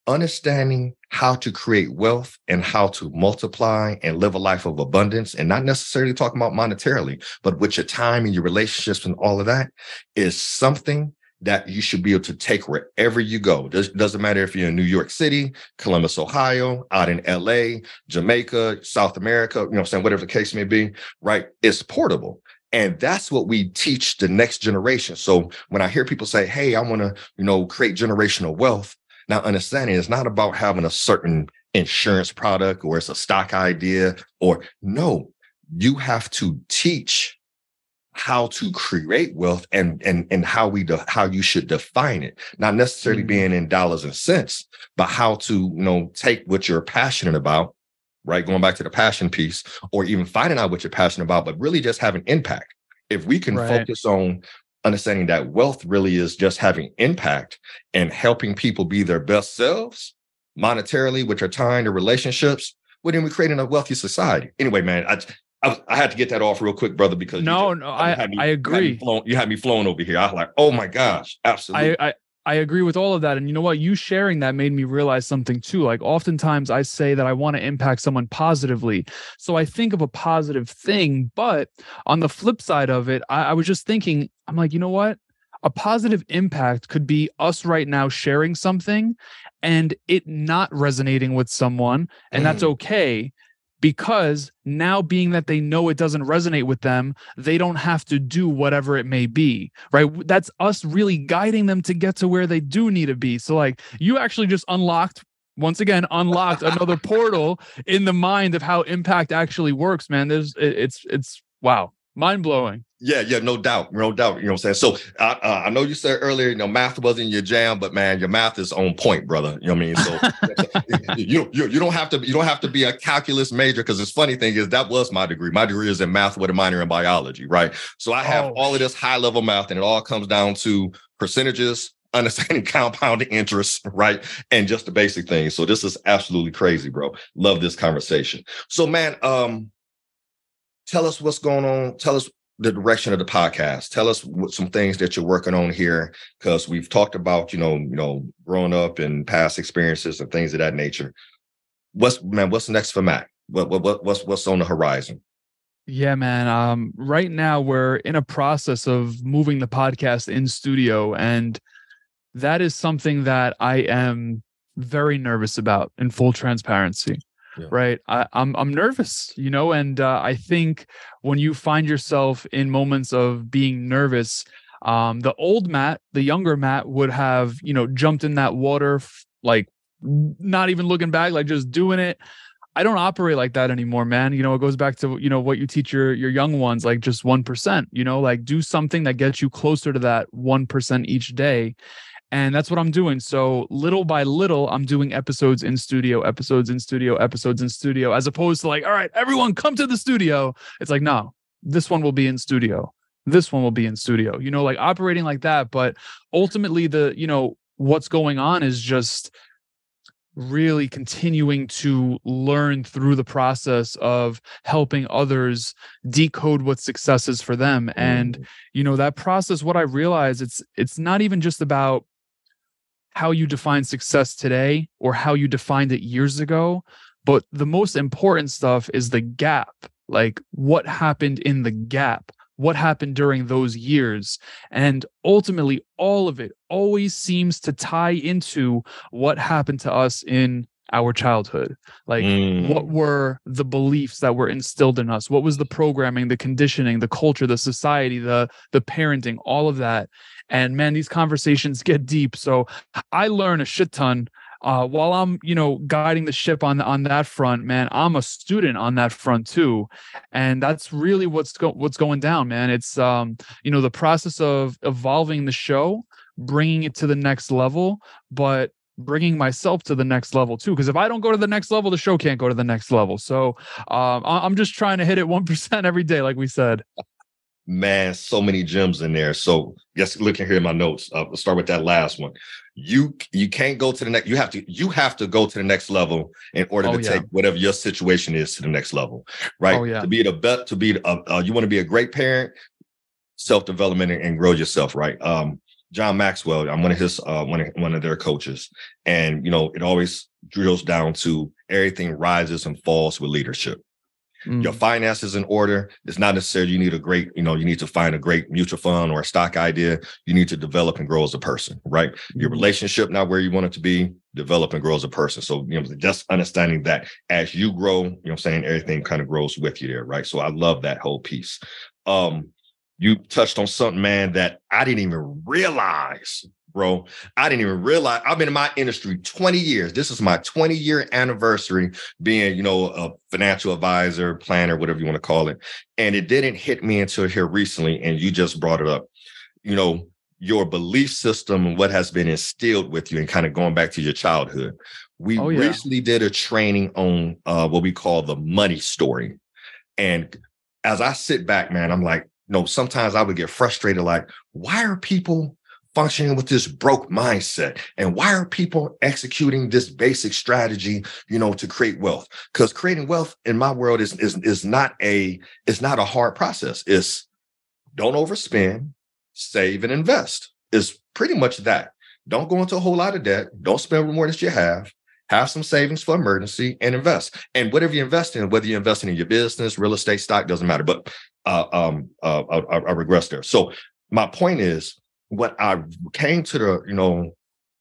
understanding how to create wealth and how to multiply and live a life of abundance and not necessarily talking about monetarily, but with your time and your relationships and all of that is something that you should be able to take wherever you go. Does, doesn't matter if you're in New York City, Columbus, Ohio, out in LA, Jamaica, South America, you know what I'm saying, whatever the case may be, right? It's portable. And that's what we teach the next generation. So when I hear people say, Hey, I want to, you know, create generational wealth, now, understanding it's not about having a certain insurance product or it's a stock idea or no, you have to teach how to create wealth and and and how we de- how you should define it not necessarily mm-hmm. being in dollars and cents but how to you know take what you're passionate about right going back to the passion piece or even finding out what you're passionate about but really just having impact if we can right. focus on understanding that wealth really is just having impact and helping people be their best selves monetarily with their time, their relationships, well, then we're creating a wealthy society. Anyway, man, I, I, I had to get that off real quick, brother, because no, just, no, I, me, I agree. You had, flown, you had me flowing over here. I was like, oh my gosh, absolutely. I, I, I agree with all of that. And you know what? You sharing that made me realize something too. Like oftentimes I say that I want to impact someone positively. So I think of a positive thing. But on the flip side of it, I, I was just thinking, I'm like, you know what? A positive impact could be us right now sharing something and it not resonating with someone. And mm. that's okay because now being that they know it doesn't resonate with them they don't have to do whatever it may be right? That's us really guiding them to get to where they do need to be. So like you actually just unlocked once again unlocked another *laughs* portal in the mind of how impact actually works man. There's it's it's wow mind blowing. Yeah, yeah, no doubt, no doubt. You know what I'm saying? So I, uh, I know you said earlier, you know, math wasn't your jam, but man, your math is on point, brother. You know what I mean? So *laughs* *laughs* you, you you don't have to you don't have to be a calculus major because this funny thing is that was my degree. My degree is in math with a minor in biology, right? So I have oh. all of this high level math, and it all comes down to percentages, *laughs* understanding compounding interest, right? And just the basic things. So this is absolutely crazy, bro. Love this conversation. So, man, um, tell us what's going on. Tell us the direction of the podcast. Tell us what some things that you're working on here, because we've talked about, you know, you know, growing up and past experiences and things of that nature. What's man, what's next for Matt? What, what what's what's on the horizon? Yeah, man. Um, right now we're in a process of moving the podcast in studio, and that is something that I am very nervous about in full transparency. Yeah. Right. I, am I'm, I'm nervous, you know, and uh, I think when you find yourself in moments of being nervous, um, the old Matt, the younger Matt would have, you know, jumped in that water, like not even looking back, like just doing it. I don't operate like that anymore, man. You know, it goes back to you know what you teach your your young ones, like just one percent. You know, like do something that gets you closer to that one percent each day, and that's what I'm doing. So little by little, I'm doing episodes in studio, episodes in studio, episodes in studio, as opposed to like, all right, everyone come to the studio. It's like, no, this one will be in studio. This one will be in studio. You know, like operating like that. But ultimately, the, you know, what's going on is just really continuing to learn through the process of helping others decode what success is for them and mm. you know that process what i realize it's it's not even just about how you define success today or how you defined it years ago. But the most important stuff is the gap. Like what happened in the gap? What happened during those years? And ultimately, all of it always seems to tie into what happened to us in our childhood like mm. what were the beliefs that were instilled in us what was the programming the conditioning the culture the society the the parenting all of that and man, these conversations get deep. So I learn a shit ton. Uh, while I'm, you know, guiding the ship on on that front, man, I'm a student on that front too, and that's really what's go- what's going down, man. It's um, you know, the process of evolving the show, bringing it to the next level, but bringing myself to the next level too. Because if I don't go to the next level, the show can't go to the next level. So um, I'm just trying to hit it one *laughs* percent every day, like we said man, so many gems in there. So yes, looking here in my notes. Uh, let's start with that last one. You you can't go to the next. You have to you have to go to the next level in order oh, to yeah. take whatever your situation is to the next level, right? Oh, yeah. To be the best, to be uh, uh, you want to be a great parent, self development and, and, grow yourself, right? Um, John Maxwell, I'm one of his uh, one of one of their coaches, and you know it always drills down to everything rises and falls with leadership mm. your finances in order. It's not necessarily you need a great, you know, you need to find a great mutual fund or a stock idea. You need to develop and grow as a person, right? Your relationship not where you want it to be, develop and grow as a person. So, you know, just understanding that as you grow, you know I'm saying, everything kind of grows with you there, right? So I love that whole piece. Um, you touched on something, man, that I didn't even realize bro. I didn't even realize I've been in my industry 20 years. This is my 20 year anniversary being, you know, a financial advisor, planner, whatever you want to call it. And it didn't hit me until here recently. And you just brought it up. You know, your belief system and what has been instilled with you and kind of going back to your childhood. We oh, yeah. recently did a training on uh, what we call the money story. And as I sit back, man, I'm like, you know, sometimes I would get frustrated, like, why are people functioning with this broke mindset? And why are people executing this basic strategy you know to create wealth? Because creating wealth in my world is, is is not a it's not a hard process. It's don't overspend save and invest. Is pretty much that. Don't go into a whole lot of debt. Don't spend more than you have. Have some savings for emergency and invest. And whatever you invest in whether you're investing in your business real estate stock doesn't matter. But uh, um, uh, I, I regress there so my point is what I came to the, you know,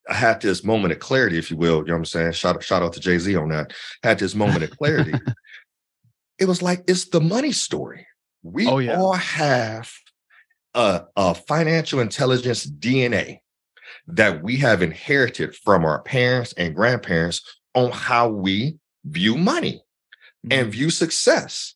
I had this moment of clarity, if you will. You know what I'm saying? Shout, shout out to Jay Z on that. Had this moment of clarity. *laughs* it was like it's the money story. We oh, yeah. all have a, a financial intelligence DNA that we have inherited from our parents and grandparents on how we view money mm-hmm. and view success.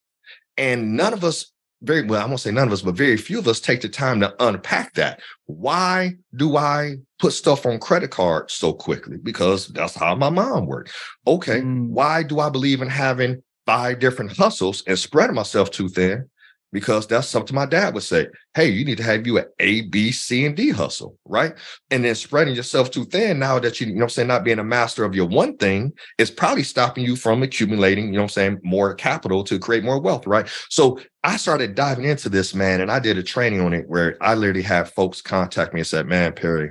And none of us very well, I won't say none of us, but very few of us take the time to unpack that. Why do I put stuff on credit cards so quickly? Because that's how my mom worked. Okay, mm. why do I believe in having five different hustles and spreading myself too thin? Because that's something my dad would say. Hey, you need to have you an A, B, C, and D hustle, right? And then spreading yourself too thin now that you, you know I'm saying, not being a master of your one thing is probably stopping you from accumulating, you know I'm saying, more capital to create more wealth, right? So I started diving into this, man, and I did a training on it where I literally had folks contact me and said, Man, Perry,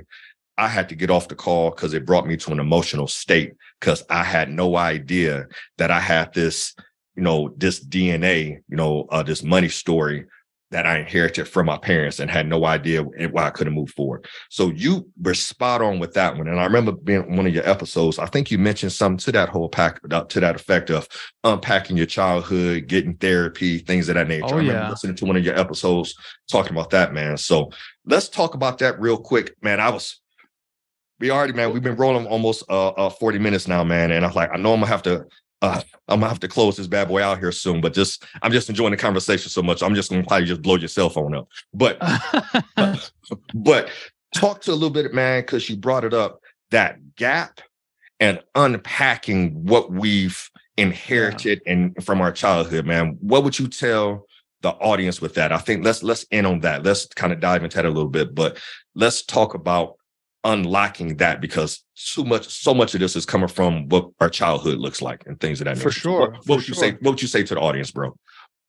I had to get off the call because it brought me to an emotional state because I had no idea that I had this you know, this DNA, you know, uh, this money story that I inherited from my parents and had no idea why I couldn't move forward. So you were spot on with that one. And I remember being one of your episodes, I think you mentioned something to that whole pack uh, to that effect of unpacking your childhood, getting therapy, things of that nature. Oh, I remember yeah. listening to one of your episodes talking about that, man. So let's talk about that real quick. Man, I was we already, man, we've been rolling almost uh, uh 40 minutes now, man. And I was like, I know I'm gonna have to uh, I'm gonna have to close this bad boy out here soon, but just I'm just enjoying the conversation so much. I'm just gonna probably just blow your cell phone up. But *laughs* but talk to a little bit, man, because you brought it up that gap and unpacking what we've inherited yeah. and from our childhood, man. What would you tell the audience with that? I think let's let's end on that. Let's kind of dive into that a little bit, but let's talk about unlocking that because too much so much of this is coming from what our childhood looks like and things of that nature. for nature. sure what, what for would sure. you say what would you say to the audience bro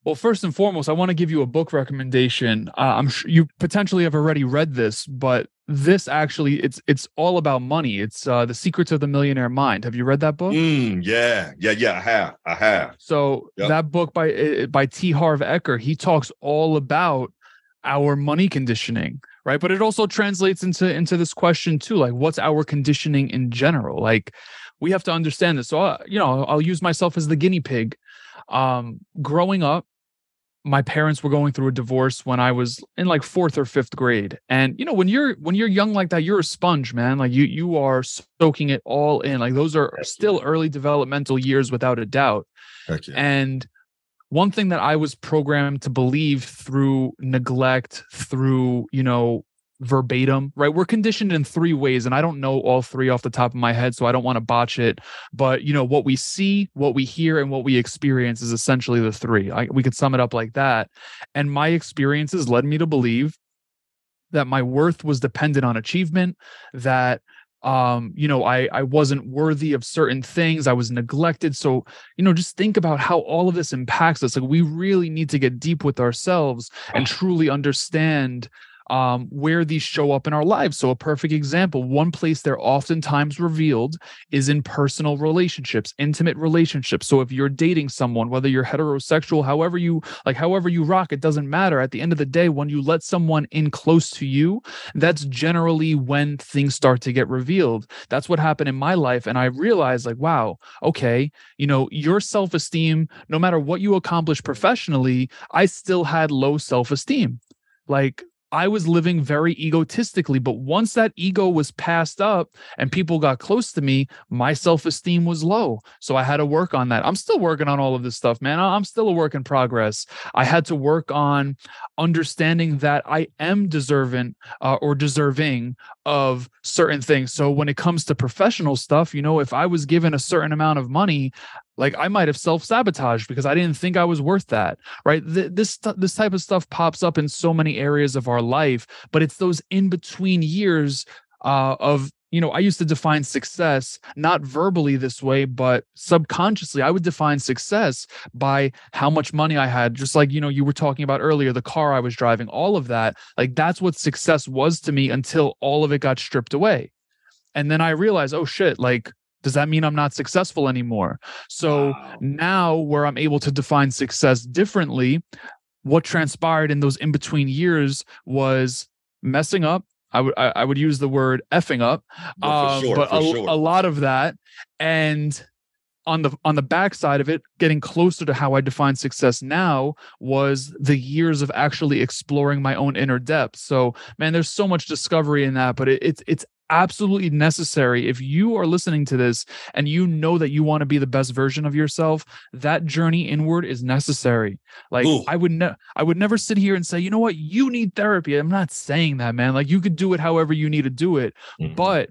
well first and foremost i want to give you a book recommendation uh, i'm sure you potentially have already read this but this actually it's it's all about money it's uh the secrets of the millionaire mind have you read that book mm, yeah yeah yeah i have i have so yep. that book by eh, by t harv eker he talks all about our money conditioning right? But it also translates into into this question too like what's our conditioning in general? Like we have to understand this. So uh, you know i'll use myself as the guinea pig. Um growing up my parents were going through a divorce when i was in like fourth or fifth grade. And you know when you're when you're young like that you're a sponge man. Like you you are soaking it all in. Like those are still early developmental years without a doubt. And one thing that I was programmed to believe through neglect, through, you know, verbatim, right? We're conditioned in three ways, and I don't know all three off the top of my head, so I don't want to botch it. But, you know, what we see, what we hear, and what we experience is essentially the three. I, we could sum it up like that. And my experiences led me to believe that my worth was dependent on achievement, that um you know i i wasn't worthy of certain things. I was neglected. So you know just think about how all of this impacts us. Like we really need to get deep with ourselves and truly understand um, where these show up in our lives. So, a perfect example one place they're oftentimes revealed is in personal relationships, intimate relationships. So, if you're dating someone, whether you're heterosexual, however you like, however you rock, it doesn't matter. At the end of the day, when you let someone in close to you, that's generally when things start to get revealed. That's what happened in my life. And I realized, like, wow, okay, you know, your self esteem, no matter what you accomplish professionally, I still had low self esteem. Like I was living very egotistically. But once that ego was passed up and people got close to me, my self esteem was low. So I had to work on that. I'm still working on all of this stuff, man. I'm still a work in progress. I had to work on understanding that I am deserving uh, or deserving of certain things. So when it comes to professional stuff, you know, if I was given a certain amount of money, like I might have self-sabotaged because I didn't think I was worth that, right? This this type of stuff pops up in so many areas of our life, but it's those in between years uh, of you know, I used to define success not verbally this way, but subconsciously, I would define success by how much money I had. Just like, you know, you were talking about earlier, the car I was driving, all of that. Like, that's what success was to me until all of it got stripped away. And then I realized, oh shit, like does that mean I'm not successful anymore? So wow. now, where I'm able to define success differently, what transpired in those in between years was messing up. I would I, would use the word effing up, uh, sure, but a, sure. a lot of that, and on the on the backside of it, getting closer to how I define success now was the years of actually exploring my own inner depth. So, man, there's so much discovery in that, but it, it's it's absolutely necessary. If you are listening to this and you know that you want to be the best version of yourself, that journey inward is necessary. Like Ooh. I would ne- I would never sit here and say, you know what, you need therapy. I'm not saying that, man. Like you could do it however you need to do it, mm-hmm. but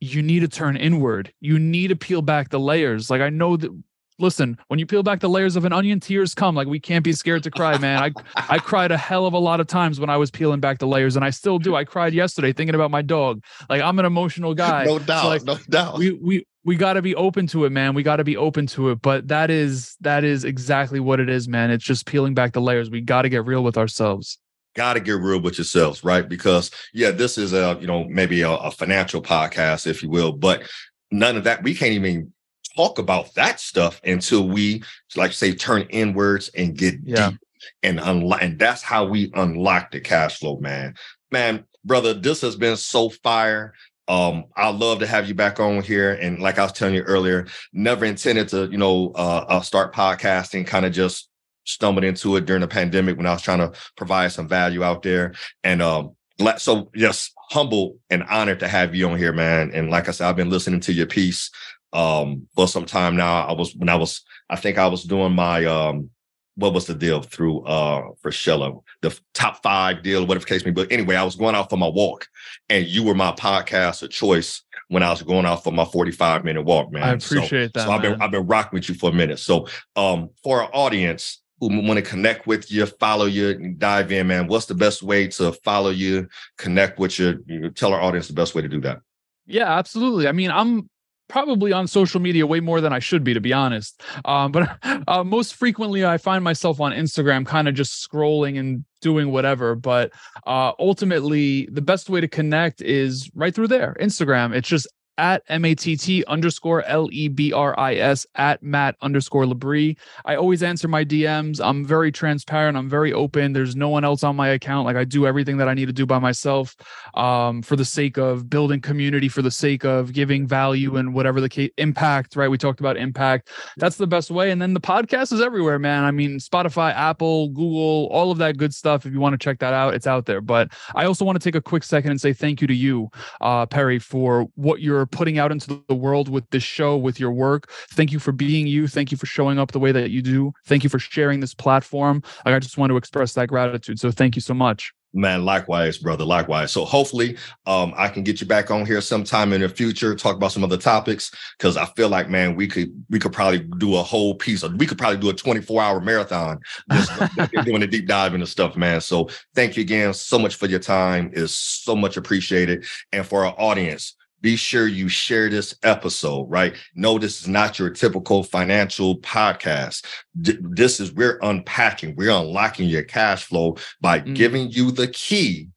you need to turn inward. You need to peel back the layers. Like I know that listen, when you peel back the layers of an onion, tears come. Like we can't be scared to cry, man. I I cried a hell of a lot of times when I was peeling back the layers, and I still do. I cried yesterday thinking about my dog. Like I'm an emotional *laughs* guy. No doubt, so like, no doubt. We we we got to be open to it, man. We got to be open to it. But that is that is exactly what it is, man. It's just peeling back the layers. We got to get real with ourselves got to get real with yourselves, right? Because yeah, this is a you know maybe a, a, financial podcast, if you will, but none of that. We can't even talk about that stuff until we, like say, turn inwards and get yeah. deep and unlock. And that's how we unlock the cash flow, man. Man, brother, this has been so fire. Um, I'd love to have you back on here. And like I was telling you earlier, never intended to, you know, uh, uh start podcasting, kind of just stumbled into it during the pandemic when I was trying to provide some value out there. And um, so just humble and honored to have you on here, man. And like I said, I've been listening to your piece um for some time now. I was when I was I think I was doing my um what was the deal through uh for Shella, the top five deal, whatever case may be. But anyway, I was going out for my walk and you were my podcast of choice when I was going out for my 45 minute walk, man. I appreciate so, that. So I've been I've been rocking with you for a minute. So um for our audience who want to connect with you, follow you, dive in, man, what's the best way to follow you, connect with you? you tell our audience the best way to do that. Yeah, absolutely. I mean, I'm probably on social media way more than I should be, to be honest. Um, but *laughs* uh, most frequently, I find myself on Instagram, kind of just scrolling and doing whatever. But uh, ultimately, the best way to connect is right through there, Instagram. It's just at M-A-T-T underscore L-E-B-R-I-S at Matt underscore LeBris. I always answer my DMs. I'm very transparent. I'm very open. There's no one else on my account. Like I do everything that I need to do by myself um, for the sake of building community, for the sake of giving value and whatever the case, impact, right? We talked about impact. That's the best way. And then the podcast is everywhere, man. I mean, Spotify, Apple, Google, all of that good stuff. If you want to check that out, it's out there. But I also want to take a quick second and say thank you to you, uh, Perry, for what you're putting out into the world with this show, with your work. Thank you for being you. Thank you for showing up the way that you do. Thank you for sharing this platform. I just want to express that gratitude. So thank you so much. Man, likewise, brother. Likewise. So hopefully, um, I can get you back on here sometime in the future, talk about some other topics. Cause I feel like, man, we could we could probably do a whole piece of we could probably do a 24 hour marathon just *laughs* doing a deep dive into stuff, man. So thank you again so much for your time. is so much appreciated. And for our audience, be sure you share this episode, right? No, this is not your typical financial podcast. D- this is we're unpacking, we're unlocking your cash flow by mm. giving you the key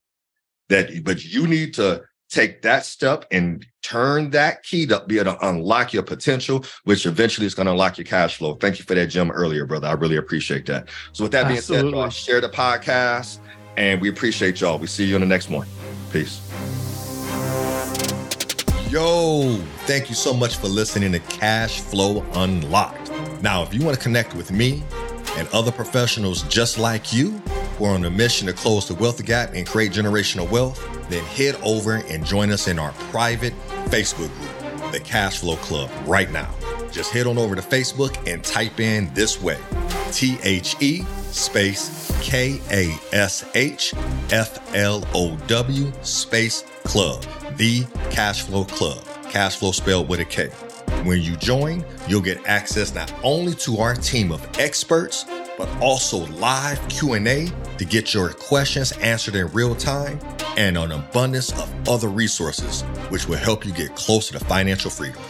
that, but you need to take that step and turn that key to be able to unlock your potential, which eventually is going to unlock your cash flow. Thank you for that, gem, earlier, brother. I really appreciate that. So, with that being Absolutely. said, y'all share the podcast and we appreciate y'all. We see you in the next one. Peace. Yo, thank you so much for listening to Cash Flow Unlocked. Now, if you want to connect with me and other professionals just like you who are on a mission to close the wealth gap and create generational wealth, then head over and join us in our private Facebook group, the Cash Flow Club, right now. Just head on over to Facebook and type in this way T H E space K A S H F L O W space club the Cash Flow Club. Cash flow spelled with a K. When you join, you'll get access not only to our team of experts, but also live Q&A to get your questions answered in real time and an abundance of other resources which will help you get closer to financial freedom.